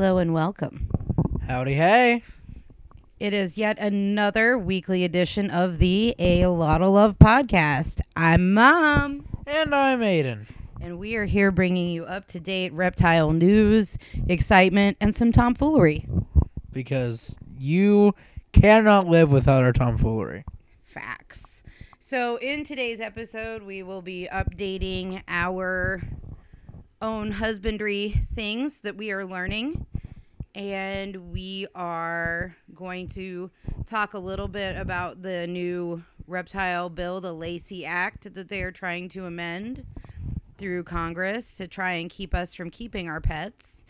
Hello and welcome. Howdy, hey. It is yet another weekly edition of the A Lotl Love podcast. I'm Mom, And I'm Aiden. and we are here bringing you up to date reptile news, excitement, and some tomfoolery. Because you cannot live without our tomfoolery. Facts. So, in today's episode, we will be updating our own husbandry things that we are learning. And we are going to talk a little bit about the new reptile bill, the Lacey Act, that they are trying to amend through Congress to try and keep us from keeping our pets.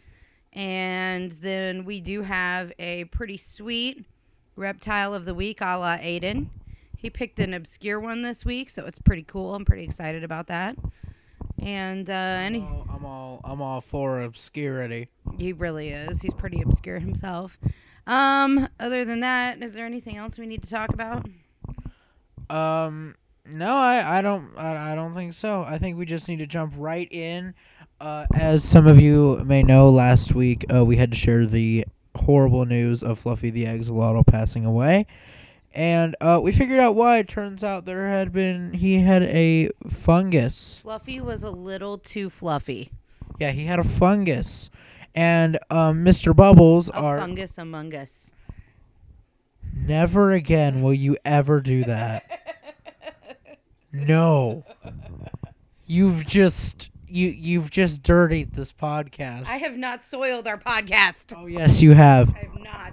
And then we do have a pretty sweet reptile of the week a la Aiden. He picked an obscure one this week, so it's pretty cool. I'm pretty excited about that. And uh, any, Oh, I'm all I'm all for obscurity. He really is. He's pretty obscure himself. Um, other than that, is there anything else we need to talk about? Um no, I, I don't I, I don't think so. I think we just need to jump right in. Uh, as some of you may know, last week uh, we had to share the horrible news of Fluffy the Axolotl passing away. And uh, we figured out why. It turns out there had been he had a fungus. Fluffy was a little too fluffy. Yeah, he had a fungus. And um, Mr. Bubbles A are fungus among us. never again will you ever do that. no. You've just you you've just dirtied this podcast. I have not soiled our podcast. Oh yes, you have. I have not.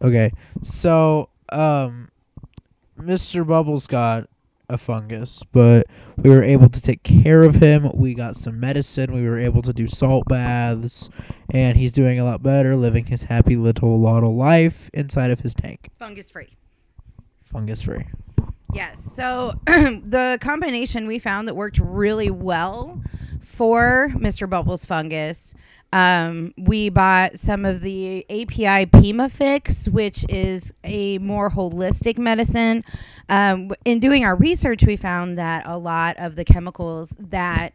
Okay. So, um Mr. Bubbles got a fungus, but we were able to take care of him. We got some medicine. We were able to do salt baths, and he's doing a lot better, living his happy little lotl life inside of his tank, Fungus free. fungus free. Yes. So the combination we found that worked really well for Mr. Bubbles fungus. Um, we bought some of the API Pimafix, which is a more holistic medicine. Um, in doing our research, we found that a lot of the chemicals that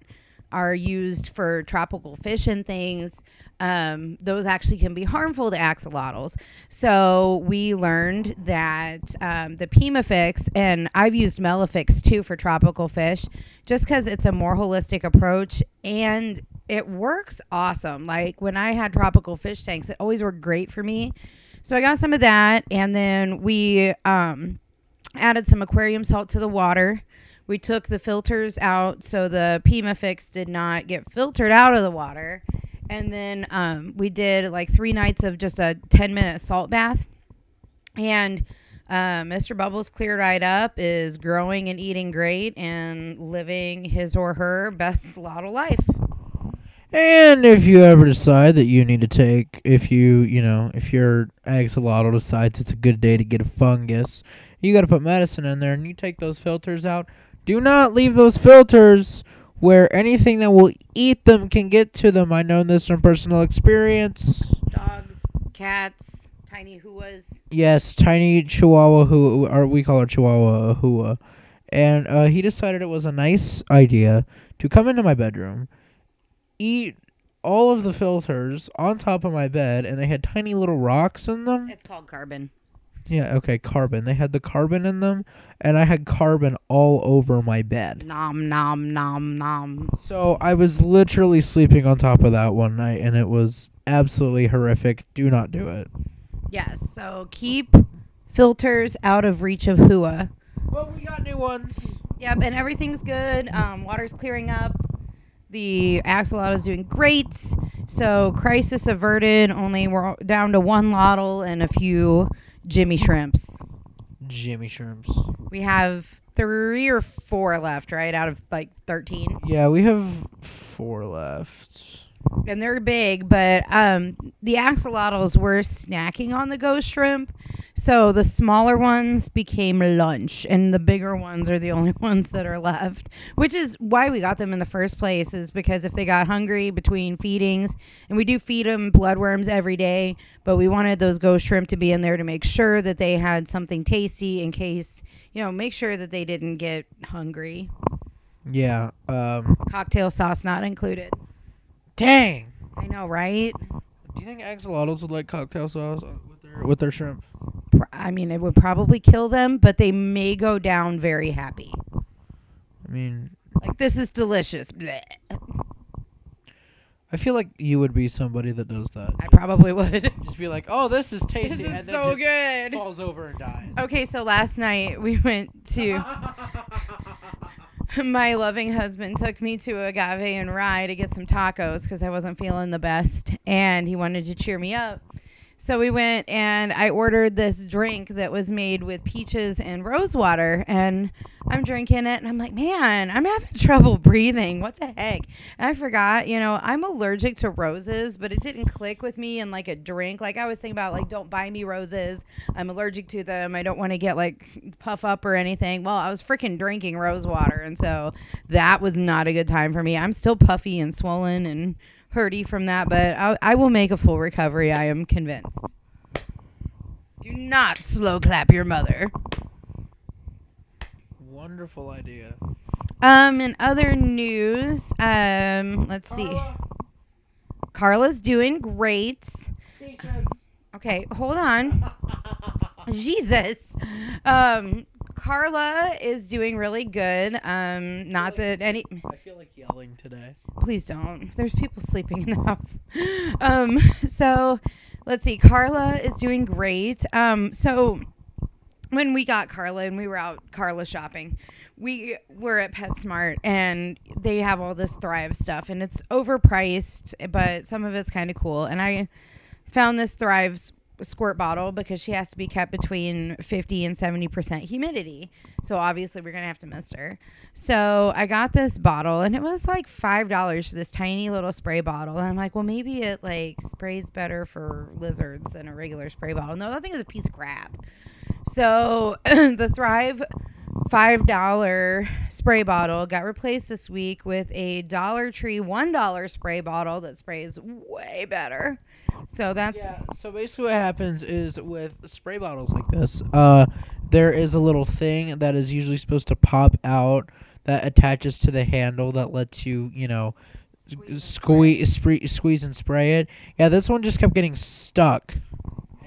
are used for tropical fish and things, um, those actually can be harmful to axolotls. So we learned that um, the Pimafix, and I've used Melafix too for tropical fish, just because it's a more holistic approach and it works awesome. Like when I had tropical fish tanks, it always worked great for me. So I got some of that, and then we um, added some aquarium salt to the water. We took the filters out so the Pimafix did not get filtered out of the water. And then um, we did like three nights of just a 10 minute salt bath. And uh, Mr. Bubbles cleared right up, is growing and eating great and living his or her best lotl life. And if you ever decide that you need to take, if you, you know, if your axolotl decides it's a good day to get a fungus, you got to put medicine in there and you take those filters out. Do not leave those filters where anything that will eat them can get to them. I know this from personal experience. Dogs, cats, tiny huas. Yes, tiny Chihuahua who, or we call her Chihuahua a Hua, and uh, he decided it was a nice idea to come into my bedroom, eat all of the filters on top of my bed, and they had tiny little rocks in them. It's called carbon. Yeah, okay, carbon. They had the carbon in them, and I had carbon all over my bed. Nom, nom, nom, nom. So I was literally sleeping on top of that one night, and it was absolutely horrific. Do not do it. Yes, so keep filters out of reach of Hua. Well, we got new ones. Yep, and everything's good. Um, water's clearing up. The axolotl is doing great. So crisis averted. Only we're down to one lotl and a few Jimmy shrimps. Jimmy shrimps. We have three or four left, right, out of like thirteen, Yeah, we have four left. And they're big. But um, the axolotls were snacking on the ghost shrimp, so the smaller ones became lunch, and the bigger ones are the only ones that are left. Which is why we got them in the first place, is because if they got hungry between feedings, and we do feed them bloodworms every day, but we wanted those ghost shrimp to be in there to make sure that they had something tasty in case, you know, make sure that they didn't get hungry. Yeah. Um. Cocktail sauce not included. Dang. I know, right? Do you think axolotls would like cocktail sauce uh, with their with their shrimp? I mean, it would probably kill them, but they may go down very happy. I mean, Like this is delicious. Bleh. I feel like you would be somebody that does that. I probably would. Just be like, "Oh, this is tasty," this and is then so just good. falls over and dies. Okay, so last night we went to my loving husband took me to Agave and Rye to get some tacos because I wasn't feeling the best and he wanted to cheer me up. So we went and I ordered this drink that was made with peaches and rose water. And I'm drinking it and I'm like, man, I'm having trouble breathing. What the heck? And I forgot, you know, I'm allergic to roses, but it didn't click with me in like a drink. Like I was thinking about, like, don't buy me roses. I'm allergic to them. I don't want to get like puff up or anything. Well, I was freaking drinking rose water. And so that was not a good time for me. I'm still puffy and swollen and hurty from that, but I, I will make a full recovery. I am convinced. Do not slow clap your mother. Wonderful idea. Um, in other news, um, let's see. Carla's doing great. Okay, hold on. Jesus. Um, Carla is doing really good. Um, not that any. I feel like yelling today. Please don't. There's people sleeping in the house. Um, so let's see. Carla is doing great. Um, so when we got Carla and we were out Carla shopping, we were at PetSmart and they have all this Thrive stuff and it's overpriced, but some of it's kind of cool. And I found this Thrive s- squirt bottle because she has to be kept between 50 and 70% humidity. So obviously we're going to have to mist her. So I got this bottle and it was like $5 for this tiny little spray bottle. And I'm like, well, maybe it like sprays better for lizards than a regular spray bottle. No, that thing was a piece of crap. So the Thrive five dollar spray bottle got replaced this week with a Dollar Tree one dollar spray bottle that sprays way better. So that's Yeah. So basically, what happens is with spray bottles like this, uh, there is a little thing that is usually supposed to pop out that attaches to the handle that lets you, you know, squeeze, squeeze, squeeze and spray it. Yeah, this one just kept getting stuck.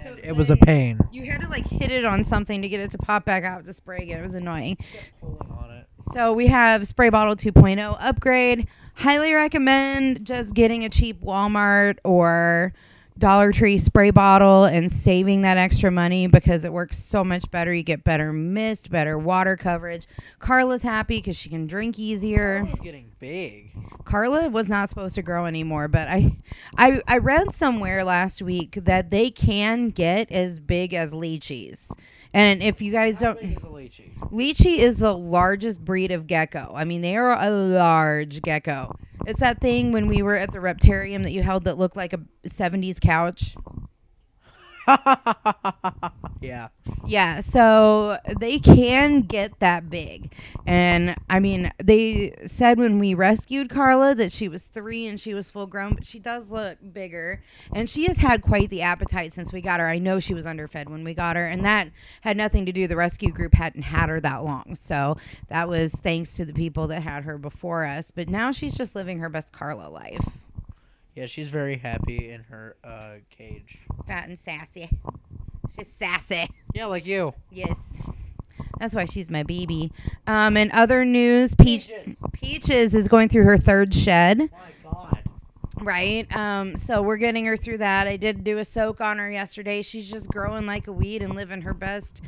So it was a pain. you had to like hit it on something to get it to pop back out to spray again. It was annoying. Pulling on it. So we have spray bottle 2.0 upgrade. Highly recommend just getting a cheap Walmart or Dollar Tree spray bottle and saving that extra money because it works so much better. You get better mist, better water coverage. Carla's happy because she can drink easier. It's getting big. Carla was not supposed to grow anymore, but I, I, I read somewhere last week that they can get as big as leachies. And if you guys don't, big is a leachie? Leachie is the largest breed of gecko. I mean, they are a large gecko. It's that thing when we were at the reptarium that you held that looked like a 70s couch. yeah. Yeah, so they can get that big. And I mean, they said when we rescued Carla that she was three and she was full grown, but she does look bigger. And she has had quite the appetite since we got her. I know she was underfed when we got her, and that had nothing to do. The rescue group hadn't had her that long. So that was thanks to the people that had her before us. But now she's just living her best Carla life. Yeah, she's very happy in her uh, cage. Fat and sassy. She's sassy. Yeah, like you. Yes. That's why she's my baby. Um, in other news, Peach Peaches. Peaches is going through her third shed, My God. right? Um, so we're getting her through that. I did do a soak on her yesterday. She's just growing like a weed and living her best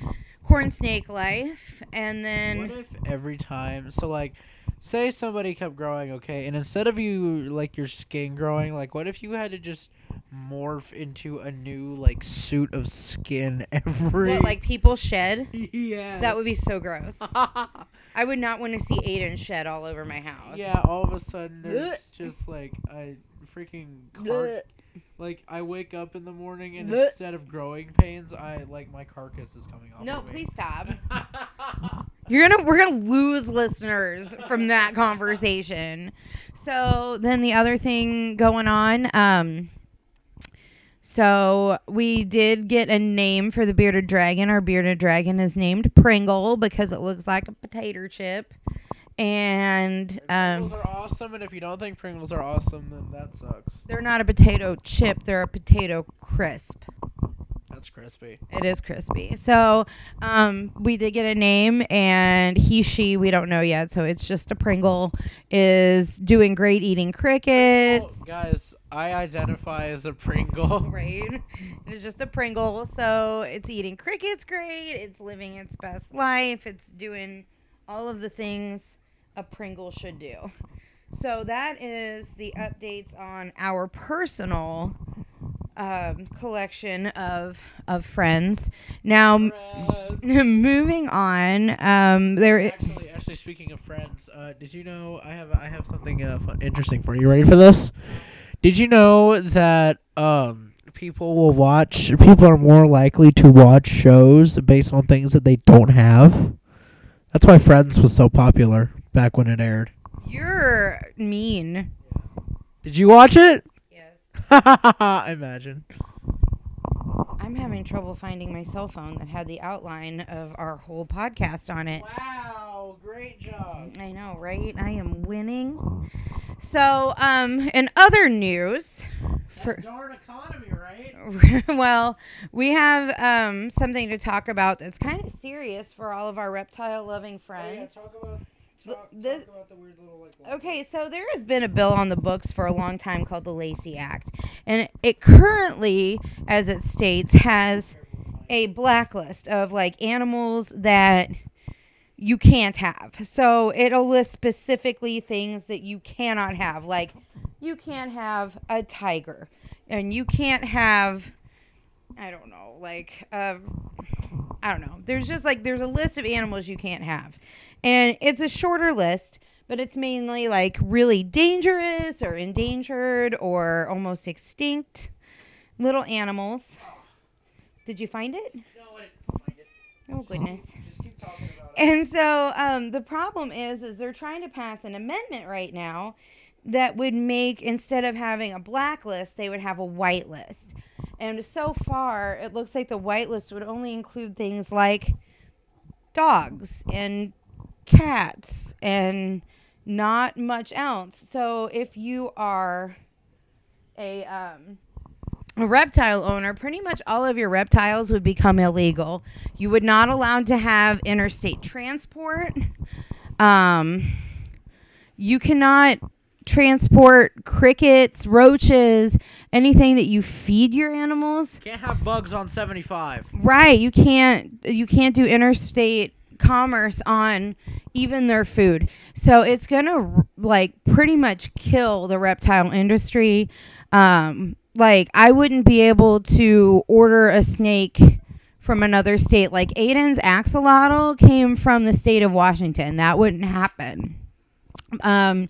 corn snake life. And What then if every time, so like, say somebody kept growing, okay, and instead of you like your skin growing, like, what if you had to just morph into a new like suit of skin every? what, like people shed? yeah, That would be so gross. I would not want to see Aiden shed all over my house. yeah. All of a sudden, there's just like a freaking car- like I wake up in the morning and instead of growing pains, I like my carcass is coming off. No, of me. please stop. You're gonna we're gonna lose listeners from that conversation. So then the other thing going on, um so we did get a name for the bearded dragon. Our bearded dragon is named Pringle because it looks like a potato chip. and um, Pringles are awesome, and if you don't think Pringles are awesome, then that sucks. they're not a potato chip; they're a potato crisp. That's crispy. It is crispy. So um, we did get a name, and he, she, we don't know yet. So it's just a Pringle is doing great eating crickets. Well, guys, I identify as a Pringle. Right. It is just a Pringle. So it's eating crickets great. It's living its best life. It's doing all of the things a Pringle should do. So that is the updates on our personal um, collection of of friends. Now, m- moving on, um, there. Actually, actually, speaking of friends, uh, did you know I have I have something uh, fun, interesting for you? You Ready for this? Did you know that um, people will watch? People are more likely to watch shows based on things that they don't have. That's why Friends was so popular back when it aired. You're mean. Did you watch it? Yes. Imagine. I'm having trouble finding my cell phone that had the outline of our whole podcast on it. Wow, great job. I know, right? I am winning. So, um, in other news, for darn economy, right? well, we have um something to talk about that's kind of serious for all of our reptile loving friends. talk about talk- this- talk about the weird little like. Okay, so there has been a bill on the books for a long time called the Lacey Act, and it currently, as it states, has a blacklist of like animals that you can't have. So it'll list specifically things that you cannot have, like you can't have a tiger, and you can't have, I don't know, like uh, I don't know. There's just like there's a list of animals you can't have, and it's a shorter list. But it's mainly like really dangerous or endangered or almost extinct little animals. Did you find it? No, I didn't find it. Oh goodness. Just keep talking about And so um, the problem is, is they're trying to pass an amendment right now that would make instead of having a blacklist, they would have a whitelist. And so far, it looks like the whitelist would only include things like dogs and cats and not much else. So if you are a um, a reptile owner, pretty much all of your reptiles would become illegal. You would not allowed to have interstate transport. Um, you cannot transport crickets, roaches, anything that you feed your animals. Can't have bugs on 75. Right, you can't you can't do interstate commerce on even their food. So it's going to like pretty much kill the reptile industry. Um like I wouldn't be able to order a snake from another state like Aiden's axolotl came from the state of Washington. That wouldn't happen. Um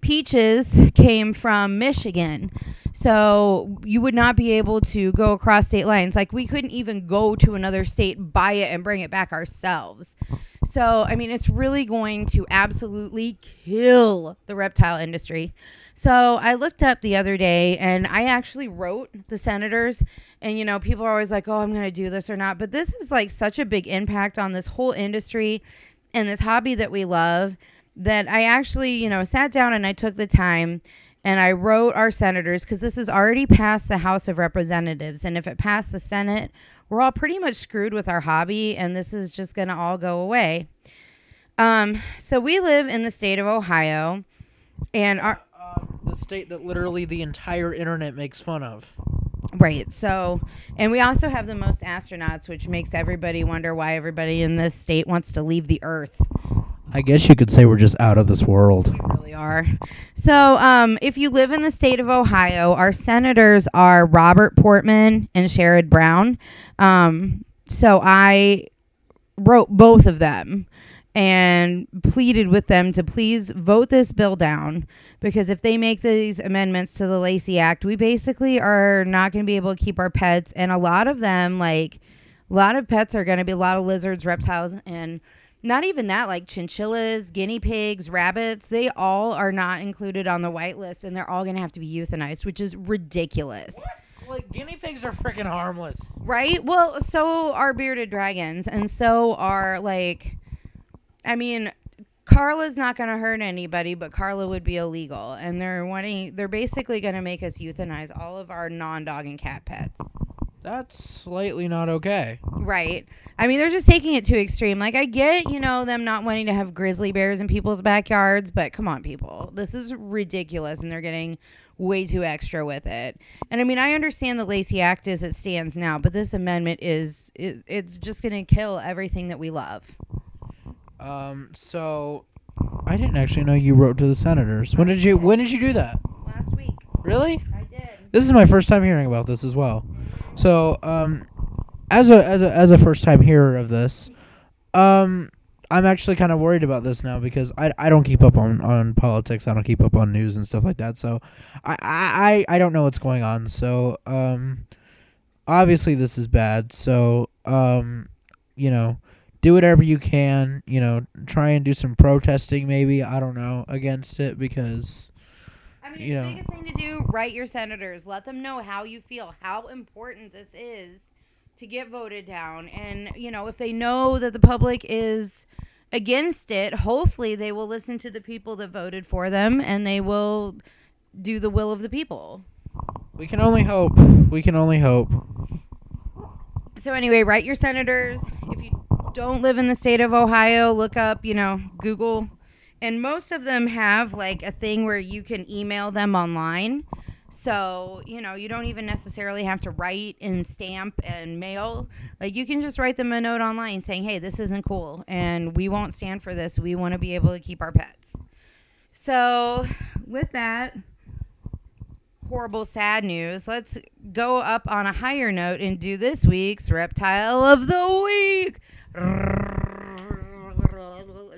Peaches came from Michigan. So you would not be able to go across state lines. Like we couldn't even go to another state, buy it, and bring it back ourselves. So, I mean, it's really going to absolutely kill the reptile industry. So, I looked up the other day and I actually wrote the senators. And, you know, people are always like, oh, I'm going to do this or not. But this is like such a big impact on this whole industry and this hobby that we love that I actually, you know, sat down and I took the time and I wrote our senators because this is already past the House of Representatives. And if it passed the Senate, we're all pretty much screwed with our hobby, and this is just going to all go away. Um, so we live in the state of Ohio, and our Um, the state that literally the entire internet makes fun of. right. So, and we also have the most astronauts, which makes everybody wonder why everybody in this state wants to leave the Earth. I guess you could say we're just out of this world. Are. So, um, if you live in the state of Ohio, our senators are Robert Portman and Sherrod Brown. Um, so I wrote both of them and pleaded with them to please vote this bill down because if they make these amendments to the Lacey Act, we basically are not going to be able to keep our pets. And a lot of them, like, a lot of pets are going to be a lot of lizards, reptiles, and not even that, like chinchillas, guinea pigs, rabbits, they all are not included on the white list and they're all going to have to be euthanized, which is ridiculous. Like guinea pigs are freaking harmless. Right? Well, so are bearded dragons and so are like I mean Carla's not going to hurt anybody, but Carla would be illegal, and they're wanting. They're basically going to make us euthanize all of our non-dog and cat pets. That's slightly not okay. Right. I mean, they're just taking it too extreme. Like, I get, you know, them not wanting to have grizzly bears in people's backyards, but come on, people. This is ridiculous, and they're getting way too extra with it. And I mean, I understand the Lacey Act as it stands now, but this amendment is, is it's just going to kill everything that we love. Um, so I didn't actually know you wrote to the senators. When did you when did you do that? Last week, Really? This is my first time hearing about this as well. So, um, as a as a as a first time hearer of this, um, I'm actually kind of worried about this now because I, I don't keep up on, on politics. I don't keep up on news and stuff like that. So, I, I I don't know what's going on. So, um, obviously this is bad. So, um, you know, do whatever you can. You know, try and do some protesting. Maybe I don't know against it because you the know. biggest thing to do, write your senators. Let them know how you feel, how important this is to get voted down. And, you know, if they know that the public is against it, hopefully they will listen to the people that voted for them and they will do the will of the people. we can only hope. We can only hope. So, anyway, write your senators. If you don't live in the state of Ohio, look up, you know, Google. And most of them have like a thing where you can email them online. So, you know, you don't even necessarily have to write and stamp and mail. Like, you can just write them a note online saying, hey, this isn't cool and we won't stand for this. We want to be able to keep our pets. So, with that horrible, sad news, let's go up on a higher note and do this week's Reptile of the Week.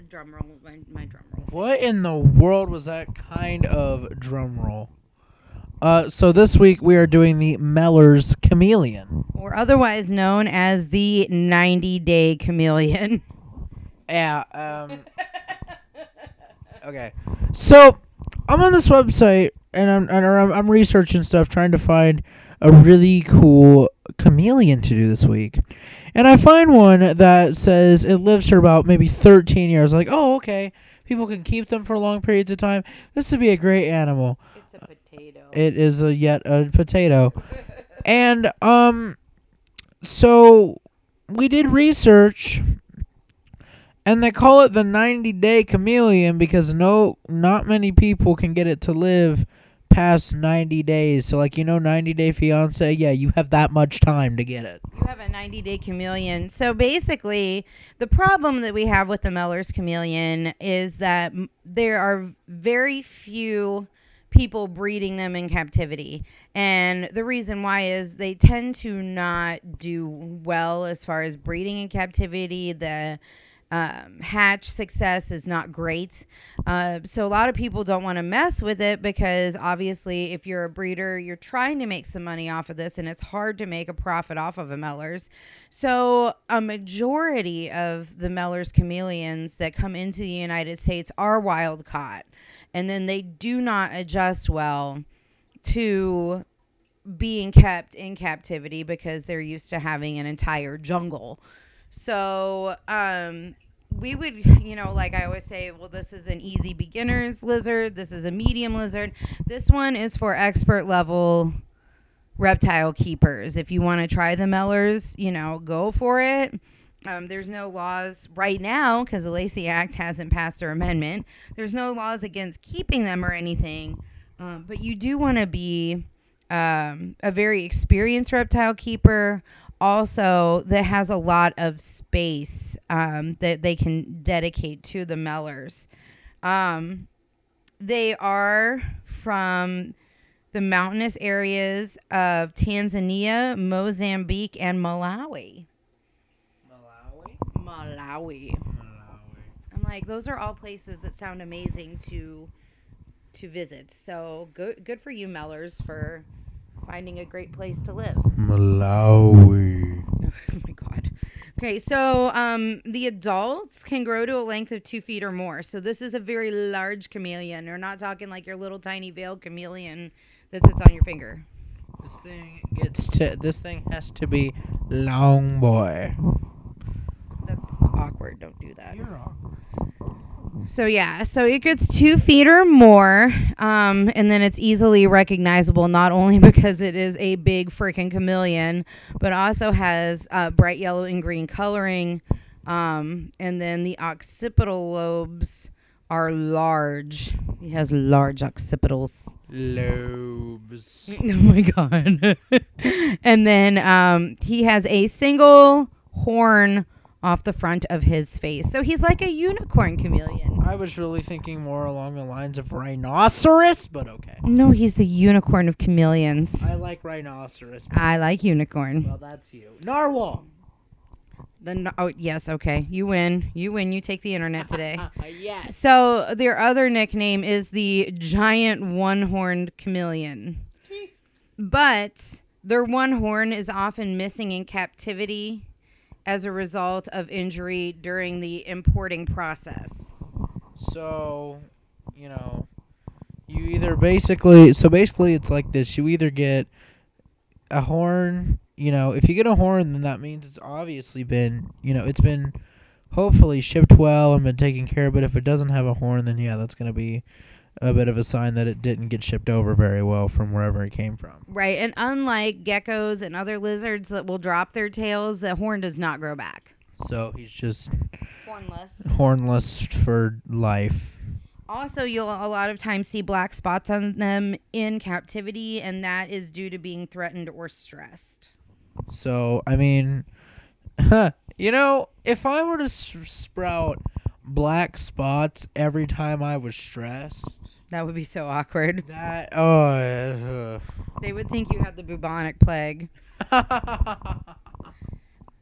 Drum roll, my, my drum roll. What in the world was that kind of drum roll? Uh, so this week we are doing the Meller's Chameleon. Or otherwise known as the 90 Day Chameleon. Yeah. Um, okay. So I'm on this website and I'm and I'm, I'm researching stuff, trying to find a really cool chameleon to do this week. And I find one that says it lives for about maybe 13 years. Like, oh, okay. People can keep them for long periods of time. This would be a great animal. It's a potato. It is a yet a potato. and um so we did research and they call it the 90 day chameleon because no not many people can get it to live past 90 days. So like you know 90 day fiance, yeah, you have that much time to get it. You have a 90 day chameleon. So basically, the problem that we have with the Meller's chameleon is that there are very few people breeding them in captivity. And the reason why is they tend to not do well as far as breeding in captivity. The um, hatch success is not great. Uh, so a lot of people don't want to mess with it because obviously, if you're a breeder, you're trying to make some money off of this, and it's hard to make a profit off of a Meller's. So a majority of the Meller's chameleons that come into the United States are wild caught, and then they do not adjust well to being kept in captivity because they're used to having an entire jungle. So, um, we would, you know, like I always say, well, this is an easy beginner's lizard. This is a medium lizard. This one is for expert level reptile keepers. If you want to try the Meller's, you know, go for it. Um, there's no laws right now because the Lacey Act hasn't passed their amendment. There's no laws against keeping them or anything, um, but you do want to be um, a very experienced reptile keeper. Also, that has a lot of space um, that they can dedicate to the Meller's. Um, they are from the mountainous areas of Tanzania, Mozambique, and Malawi. Malawi. Malawi. Malawi. I'm like, those are all places that sound amazing to to visit. So good good for you, Meller's, for finding a great place to live. Malawi. Oh my god. Okay, so um, the adults can grow to a length of two feet or more. So this is a very large chameleon. We're not talking like your little tiny veiled chameleon that sits on your finger. This thing gets to. This thing has to be long boy. That's awkward. Don't do that. You're wrong. So yeah, so it gets two feet or more, um, and then it's easily recognizable not only because it is a big freaking chameleon, but also has uh, bright yellow and green coloring, um, and then the occipital lobes are large. He has large occipitals. Lobes. Oh my god! and then um, he has a single horn off the front of his face, so he's like a unicorn chameleon. I was really thinking more along the lines of rhinoceros, but okay. No, he's the unicorn of chameleons. I like rhinoceros. I like unicorn. Well, that's you. Narwhal. The oh yes, okay, you win. You win. You take the internet today. yes. so their other nickname is the giant one-horned chameleon, but their one horn is often missing in captivity as a result of injury during the importing process. So, you know, you either basically so basically it's like this. You either get a horn, you know, if you get a horn then that means it's obviously been, you know, it's been hopefully shipped well and been taken care of, but if it doesn't have a horn then yeah, that's going to be a bit of a sign that it didn't get shipped over very well from wherever it came from. Right, and unlike geckos and other lizards that will drop their tails, the horn does not grow back. So, he's just Hornless. hornless for life. Also, you'll a lot of times see black spots on them in captivity, and that is due to being threatened or stressed. So, I mean, you know, if I were to s- sprout black spots every time I was stressed, That would be so awkward. that oh. They would think you had the bubonic plague. uh,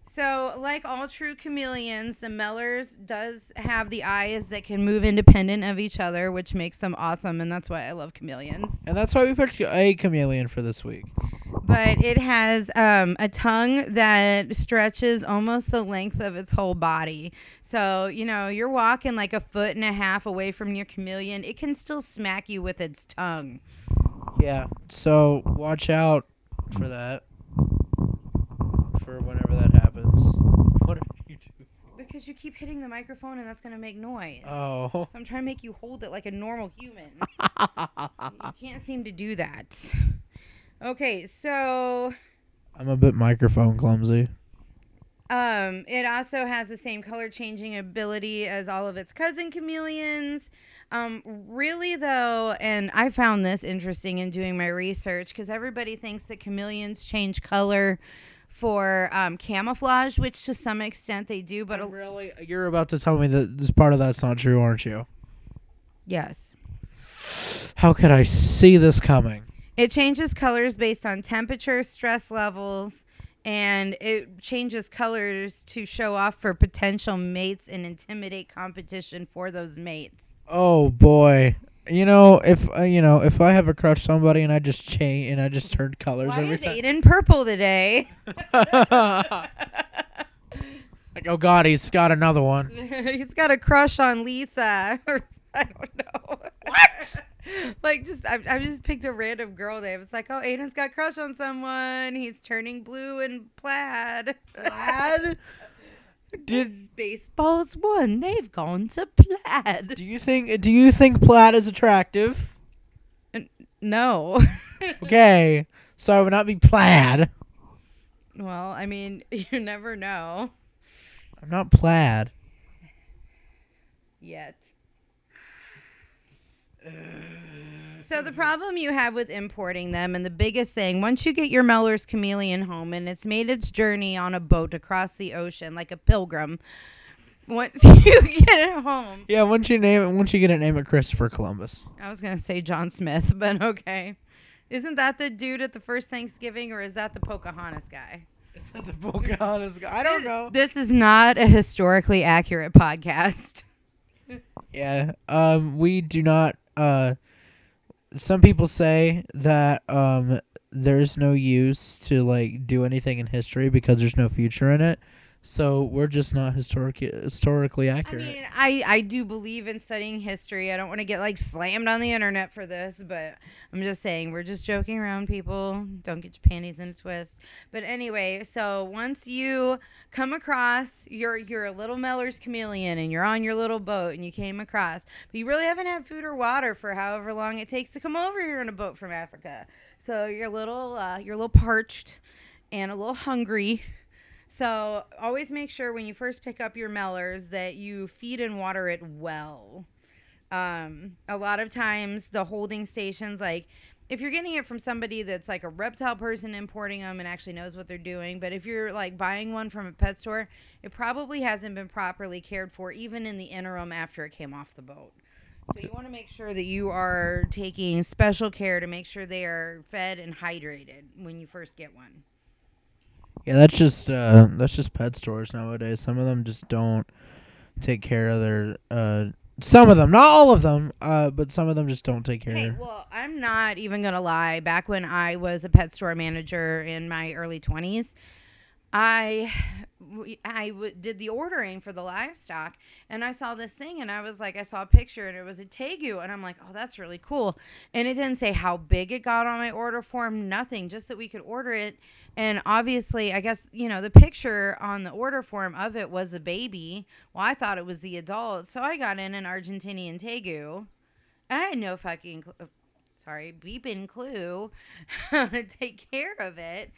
So, like all true chameleons, the Mellors does have the eyes that can move independent of each other, which makes them awesome, and that's why I love chameleons. and that's why we picked a chameleon for this week. But it has um, a tongue that stretches almost the length of its whole body. So, you know, you're walking like a foot and a half away from your chameleon, it can still smack you with its tongue. Yeah. So watch out for that. For whenever that happens. What are you doing? Because you keep hitting the microphone and that's going to make noise. Oh. So I'm trying to make you hold it like a normal human. you can't seem to do that. Okay, so I'm a bit microphone clumsy. um, it also has the same color changing ability as all of its cousin chameleons. Um, really though, and I found this interesting in doing my research because everybody thinks that chameleons change color for um, camouflage, which to some extent they do, but a- really, you're about to tell me that this part of that's not true, aren't you? yes. How could I see this coming? It changes colors based on temperature, stress levels, and it changes colors to show off for potential mates and intimidate competition for those mates. Oh boy. You know, if uh, you know, if I have a crush on somebody and I just change and I just turned colors Why every is time. Aiden purple today? like, oh god, he's got another one. He's got a crush on Lisa. I don't know. What? like just I, I just picked a random girl name. It's like, oh, Aiden's got crush on someone. He's turning blue and plaid. Plaid? Did Spaceballs won. They've gone to plaid. do you think do you think plaid is attractive? No. Okay, so I would not be plaid. well, I mean, you never know I'm not plaid. yet. So the problem you have with importing them, and the biggest thing, once you get your Meller's chameleon home and it's made its journey on a boat across the ocean like a pilgrim, once you get it home, Yeah, once you name it, once you get it, name it Christopher Columbus. I was gonna say John Smith, but okay. Isn't that the dude at the first Thanksgiving, or is that the Pocahontas guy? Is that the Pocahontas guy? I don't know. This is not a historically accurate podcast. Yeah. Um we do not uh some people say that um there's no use to like do anything in history because there's no future in it. So we're just not historic historically accurate. I mean, I, I do believe in studying history. I don't want to get like slammed on the internet for this, but I'm just saying we're just joking around, people. Don't get your panties in a twist. But anyway, so once you come across you're you're a little Meller's chameleon and you're on your little boat and you came across, but you really haven't had food or water for however long it takes to come over here in a boat from Africa. So you're a little uh, you're a little parched and a little hungry. So always make sure when you first pick up your Meller's that you feed and water it well. Um, a lot of times the holding stations, like if you're getting it from somebody that's like a reptile person importing them and actually knows what they're doing, but if you're like buying one from a pet store, it probably hasn't been properly cared for even in the interim after it came off the boat. So you want to make sure that you are taking special care to make sure they are fed and hydrated when you first get one. Yeah, that's just uh, that's just pet stores nowadays. Some of them just don't take care of their uh, some of them, not all of them, uh, but some of them just don't take care. Hey, well, I'm not even gonna lie. Back when I was a pet store manager in my early 20s, I I w- did the ordering for the livestock, and I saw this thing, and I was like, I saw a picture, and it was a tegu, and I'm like, oh, that's really cool. And it didn't say how big it got on my order form, nothing, just that we could order it. And obviously, I guess you know the picture on the order form of it was a baby. Well, I thought it was the adult, so I got in an Argentinian tegu. I had no fucking, cl- uh, sorry, beeping clue how to take care of it.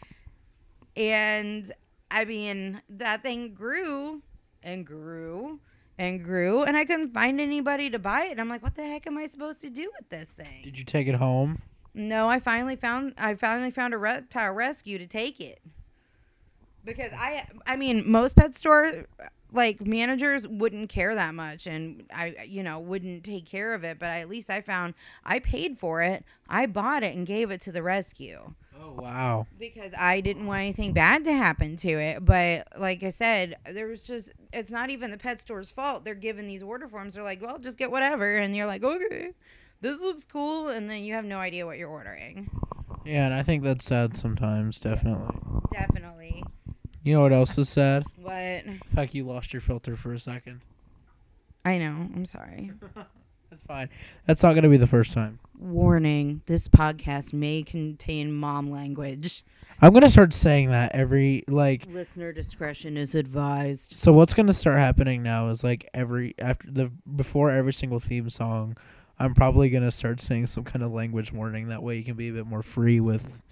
And I mean, that thing grew and grew and grew, and I couldn't find anybody to buy it. And I'm like, what the heck am I supposed to do with this thing? Did you take it home? No, I finally found I finally found a reptile rescue to take it. Because I I mean most pet store like managers wouldn't care that much and I you know wouldn't take care of it, but I, at least I found I paid for it. I bought it and gave it to the rescue Oh wow. because I didn't want anything bad to happen to it. But like I said, there was just it's not even the pet store's fault. They're given these order forms. They're like, well, just get whatever, and you're like, okay, this looks cool, and then you have no idea what you're ordering. Yeah, and I think that's sad sometimes. Definitely. Definitely. You know what else is sad? What? Fact you lost your filter for a second. I know. I'm sorry. That's fine. That's not gonna be the first time. Warning: This podcast may contain mom language. I'm gonna start saying that every like. Listener discretion is advised. So what's gonna start happening now is like every after the before every single theme song, I'm probably gonna start saying some kind of language warning. That way you can be a bit more free with.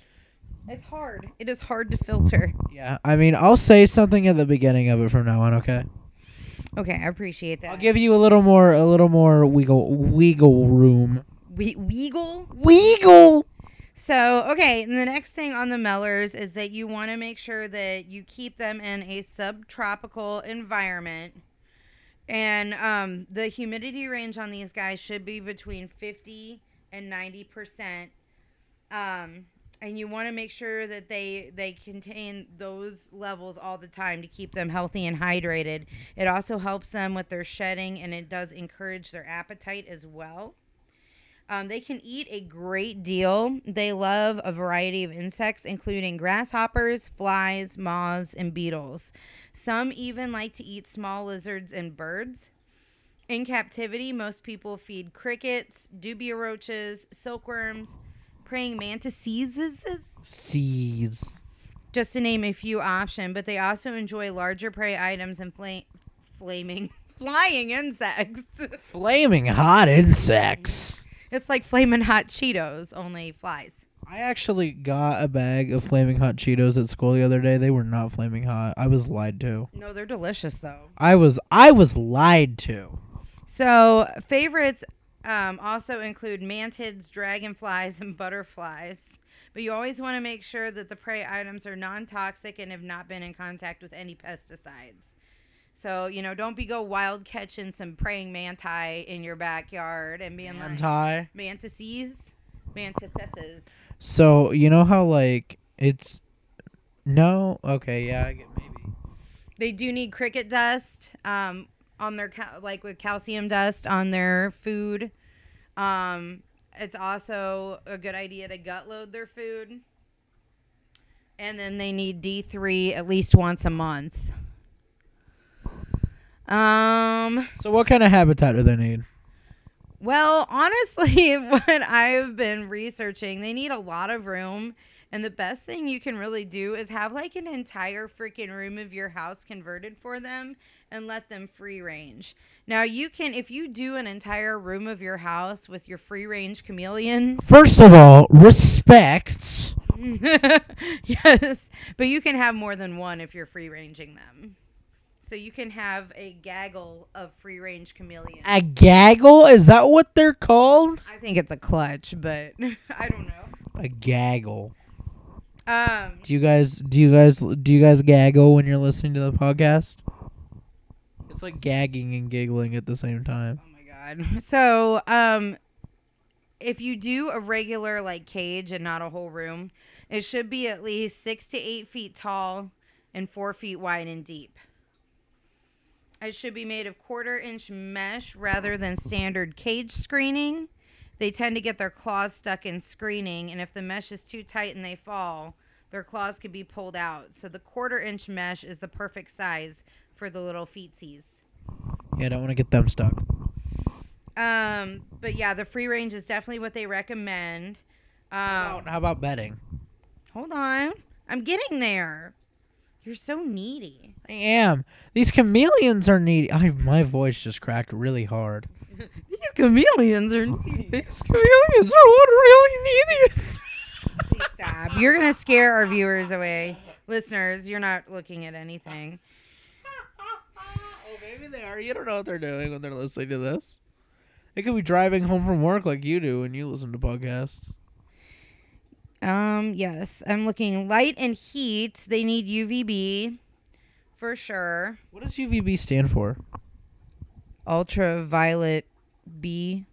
It's hard. It is hard to filter. Yeah, I mean I'll say something at the beginning of it from now on. Okay. Okay, I appreciate that. I'll give you a little more, a little more wiggle, wiggle room. We- Weagle. Wiggle. So, okay, and the next thing on the Meller's is that you want to make sure that you keep them in a subtropical environment. And um, the humidity range on these guys should be between 50 and 90%. Um, and you want to make sure that they they contain those levels all the time to keep them healthy and hydrated. It also helps them with their shedding and it does encourage their appetite as well. Um, they can eat a great deal. They love a variety of insects, including grasshoppers, flies, moths, and beetles. Some even like to eat small lizards and birds. In captivity, most people feed crickets, dubia roaches, silkworms, praying mantises, Seas. just to name a few options. But they also enjoy larger prey items and fla- flaming, flying insects. Flaming hot insects. It's like flaming hot Cheetos, only flies. I actually got a bag of flaming hot Cheetos at school the other day. They were not flaming hot. I was lied to. No, they're delicious though. I was I was lied to. So favorites um, also include mantids, dragonflies, and butterflies. But you always want to make sure that the prey items are non-toxic and have not been in contact with any pesticides. So you know, don't be go wild catching some praying manti in your backyard and being like Anti. mantises, mantises. So you know how like it's no okay yeah I get maybe They do need cricket dust um, on their like with calcium dust on their food. Um, it's also a good idea to gut load their food. And then they need D3 at least once a month. Um. So what kind of habitat do they need? Well, honestly, what I've been researching, they need a lot of room. And the best thing you can really do is have like an entire freaking room of your house converted for them and let them free range. Now, you can, if you do an entire room of your house with your free range chameleons, First of all, respect. yes, but you can have more than one if you're free ranging them. So you can have a gaggle of free range chameleons. A gaggle? Is that what they're called? I think it's a clutch, but I don't know. A gaggle. Um, Do you guys do you guys do you guys gaggle when you're listening to the podcast? It's like gagging and giggling at the same time. Oh my god. So, um if you do a regular like cage and not a whole room, it should be at least six to eight feet tall and four feet wide and deep. It should be made of quarter inch mesh rather than standard cage screening. They tend to get their claws stuck in screening, and if the mesh is too tight and they fall, their claws could be pulled out. So the quarter inch mesh is the perfect size for the little feetsies. Yeah, I don't want to get them stuck. Um, but yeah, the free range is definitely what they recommend. How Um, about, how about bedding? hold on, I'm getting there. You're so needy. I am. These chameleons are needy. I, my voice just cracked really hard. These chameleons are needy. These chameleons are what really needy. Stop. You're gonna scare our viewers away, listeners. You're not looking at anything. oh, maybe they are. You don't know what they're doing when they're listening to this. They could be driving home from work like you do when you listen to podcasts. Um, yes, I'm looking light and heat. They need UVB for sure. What does UVB stand for? Ultraviolet B.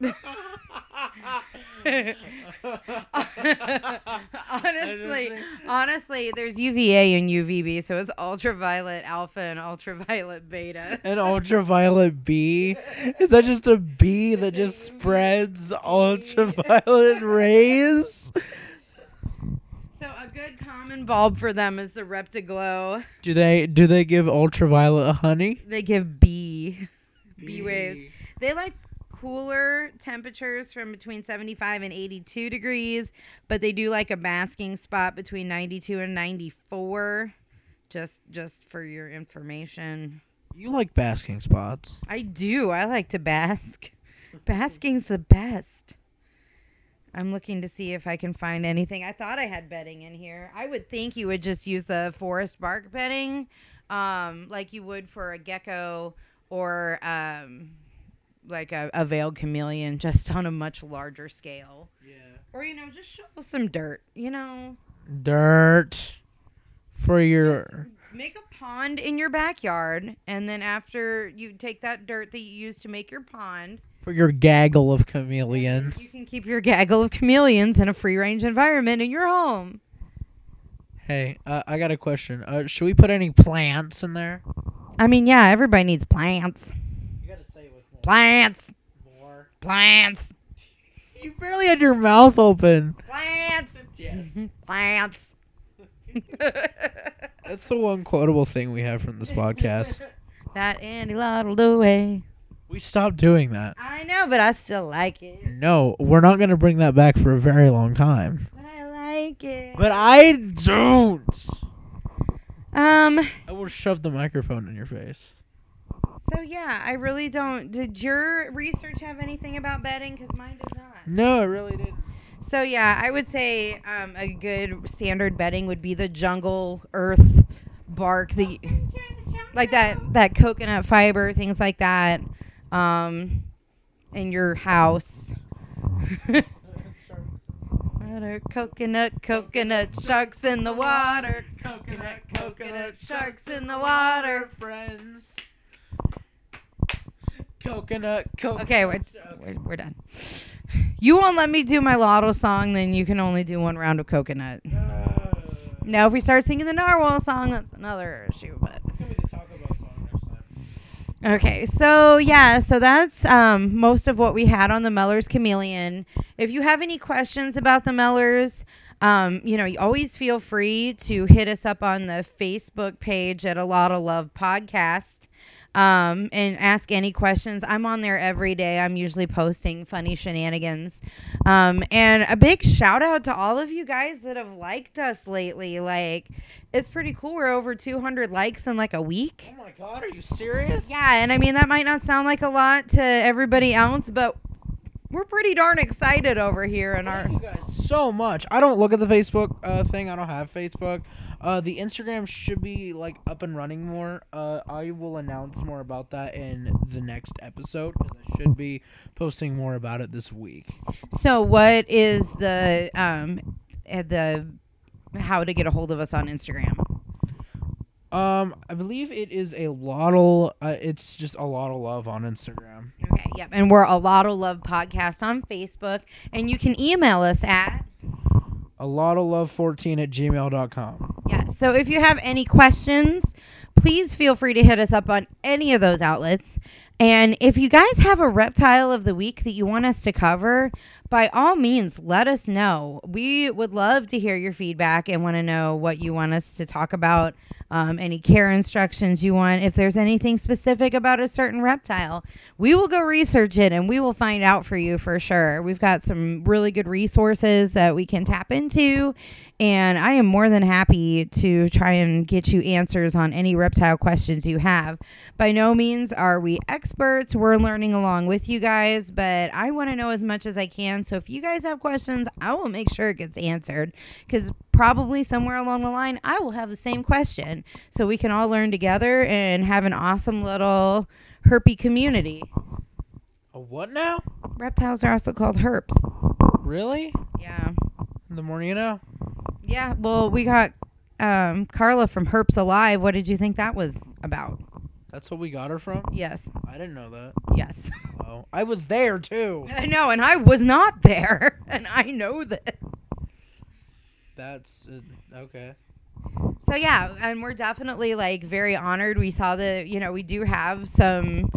honestly, honestly, there's UVA and UVB, so it's ultraviolet alpha and ultraviolet beta. An ultraviolet B? Is that just a bee that just spreads ultraviolet rays? So a good common bulb for them is the ReptiGlo. Do they do they give ultraviolet honey? They give B, B waves. They like cooler temperatures from between 75 and 82 degrees, but they do like a basking spot between 92 and 94. Just just for your information. You like basking spots. I do. I like to bask. Basking's the best. I'm looking to see if I can find anything. I thought I had bedding in here. I would think you would just use the forest bark bedding, um, like you would for a gecko or um, like a, a veiled chameleon, just on a much larger scale. Yeah. Or you know, just shovel some dirt. You know, Dirt for your make a pond in your backyard, and then after you take that dirt that you use to make your pond, for your gaggle of chameleons. You can keep your gaggle of chameleons in a free range environment in your home. Hey, uh, I got a question. Uh, should we put any plants in there? I mean, yeah, everybody needs plants. You gotta say it with Plants. more. Plants. You barely had your mouth open. Plants. Yes. Plants. That's the one quotable thing we have from this podcast. that Andy Lot'll. We stopped doing that. I know, but I still like it. No, we're not going to bring that back for a very long time. But I like it. But I don't. um. I will shove the microphone in your face. So yeah, I really don't. Did your research have anything about bedding? Because mine does not. No, it really didn't. So yeah, I would say um, a good standard bedding would be the jungle earth bark, the like that that coconut fiber, things like that, um, in your house. Water, coconut, coconut, sharks in the water. Coconut, coconut, sharks in the water. friends. Coconut, coconut. Okay, we're, we're, we're done. You won't let me do my Lotto song, then you can only do one round of coconut. Now, if we start singing the narwhal song, that's another issue. But It's gonna be the Taco Bell song next time. Okay, so yeah, so that's um, most of what we had on the Meller's Chameleon. If you have any questions about the Meller's, um, you know, you always feel free to hit us up on the Facebook page at A Lotl Love Podcast um, and ask any questions. I'm on there every day. I'm usually posting funny shenanigans. Um, and a big shout out to all of you guys that have liked us lately. Like, it's pretty cool. We're over 200 likes in like a week. Oh my god, are you serious? Yeah, and I mean that might not sound like a lot to everybody else, but we're pretty darn excited over here in our Thank you guys so much. I don't look at the Facebook uh, thing. I don't have Facebook. Uh, the Instagram should be like up and running more. Uh, I will announce more about that in the next episode because I should be posting more about it this week. So what is the um uh, the how to get a hold of us on Instagram? Um, I believe it is a lot of. Uh, it's just A Lotl Love on Instagram. Okay, yep. And we're A Lotl Love podcast on Facebook and you can email us at A Lotl Love 14 at gmail.com. Yeah. So if you have any questions, please feel free to hit us up on any of those outlets. And if you guys have a reptile of the week that you want us to cover, by all means, let us know. We would love to hear your feedback and want to know what you want us to talk about, um, any care instructions you want. If there's anything specific about a certain reptile, we will go research it and we will find out for you for sure. We've got some really good resources that we can tap into. And I am more than happy to try and get you answers on any reptile questions you have. By no means are we experts. We're learning along with you guys, but I want to know as much as I can. So if you guys have questions, I will make sure it gets answered because probably somewhere along the line, I will have the same question. So we can all learn together and have an awesome little herpy community. A what now? Reptiles are also called herps. Really? Yeah. The more you know. Yeah, well, we got um, Carla from Herps Alive. What did you think that was about? That's what we got her from? Yes, I didn't know that. yes. Oh, I was there too. I know, and I was not there, and I know that. That's uh, okay. So yeah, and we're definitely like very honored. We saw that you know we do have some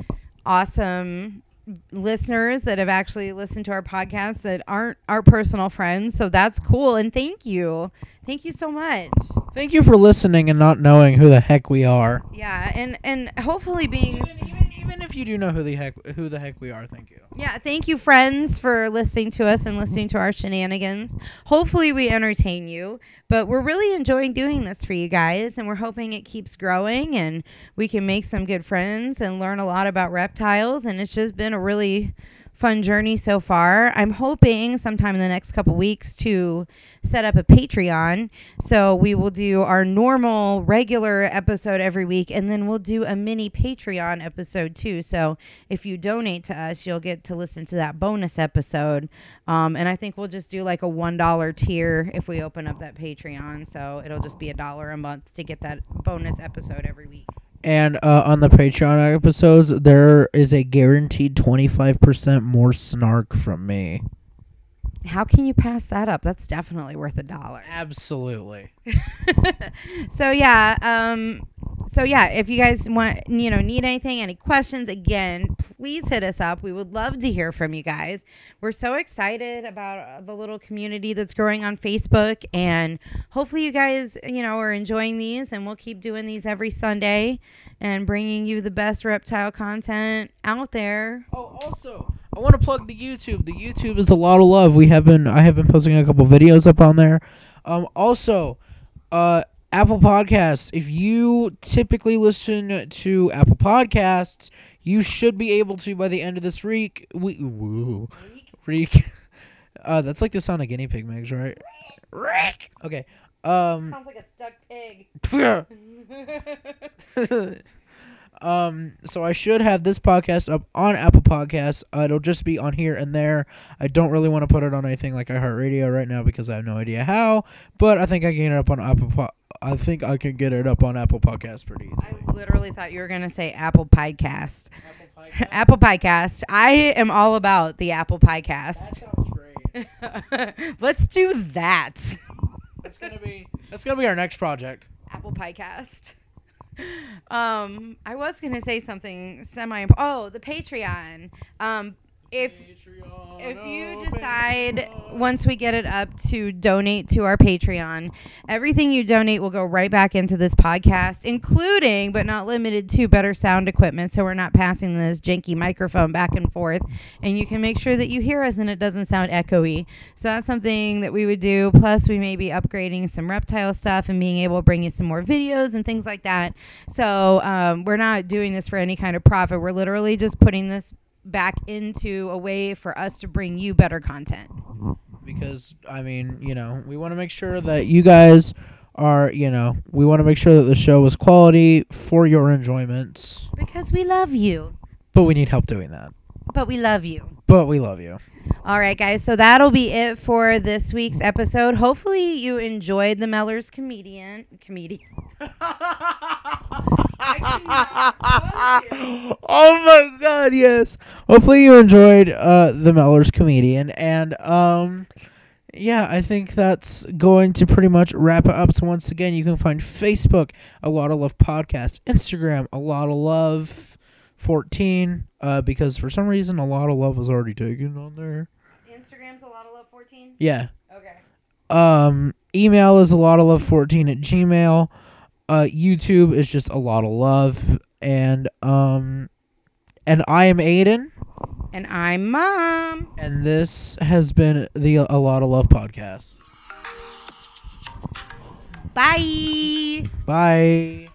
awesome listeners that have actually listened to our podcast that aren't our personal friends. So that's cool, and thank you, thank you so much. Thank you for listening and not knowing who the heck we are. Yeah, and and hopefully being Even, even, even if you do know who the heck who the heck we are, thank you. Yeah, thank you, friends, for listening to us and listening to our shenanigans. Hopefully, we entertain you, but we're really enjoying doing this for you guys, and we're hoping it keeps growing and we can make some good friends and learn a lot about reptiles. And it's just been a really fun journey so far. I'm hoping sometime in the next couple weeks to set up a Patreon. So we will do our normal regular episode every week and then we'll do a mini Patreon episode too. So if you donate to us, you'll get to listen to that bonus episode. Um, and I think we'll just do like a $1 tier if we open up that Patreon. So it'll just be a dollar a month to get that bonus episode every week. And uh, on the Patreon episodes, there is a guaranteed twenty five percent more snark from me. How can you pass that up? That's definitely worth a dollar. Absolutely. so yeah, um, so yeah, if you guys want, you know, need anything, any questions, again, please hit us up. We would love to hear from you guys. We're so excited about uh, the little community that's growing on Facebook, and hopefully, you guys, you know, are enjoying these, and we'll keep doing these every Sunday and bringing you the best reptile content out there. Oh, also, I want to plug the YouTube. The YouTube is a lot of love. We have been I have been posting a couple videos up on there. Um, also, uh, Apple Podcasts. If you typically listen to Apple Podcasts, you should be able to by the end of this week. We woo, week. Uh, that's like the sound of guinea pig makes, right? Rick. Okay. Um. Sounds like a stuck pig. um so i should have this podcast up on apple podcasts uh, it'll just be on here and there i don't really want to put it on anything like iheartradio right now because i have no idea how but i think i can get it up on apple po- i think i can get it up on apple podcasts pretty easily I literally thought you were gonna say Apple Piecast. apple podcast Apple Piecast. I am all about the Apple great Let's do that. that's gonna be that's gonna be our next project Apple Piecast. Um, I was gonna say something semi. Oh, the Patreon. Um, if if you decide once we get it up to donate to our Patreon, everything you donate will go right back into this podcast, including but not limited to better sound equipment. So we're not passing this janky microphone back and forth, and you can make sure that you hear us and it doesn't sound echoey. So that's something that we would do. Plus, we may be upgrading some reptile stuff and being able to bring you some more videos and things like that. So um, we're not doing this for any kind of profit. We're literally just putting this back into a way for us to bring you better content. because I mean, you know, we want to make sure that you guys are, you know, we want to make sure that the show is quality for your enjoyment, Because we love you. but we need help doing that. But we love you. But we love you. All right, guys. So that'll be it for this week's episode. Hopefully, you enjoyed the Meller's comedian. Comedian. oh my god, yes. Hopefully you enjoyed uh the Meller's comedian and um yeah, I think that's going to pretty much wrap it up. So once again, you can find Facebook, A Lotl Love podcast, Instagram, A Lotl Love 14 uh because for some reason A Lotl Love was already taken on there. Instagram's A Lotl Love 14. Yeah. Okay. Um email is A Lotl Love 14 at Gmail. Uh, YouTube is just A Lotl Love, and um, and I am Aiden, and I'm Mom, and this has been the A Lotl Love podcast. Bye. Bye.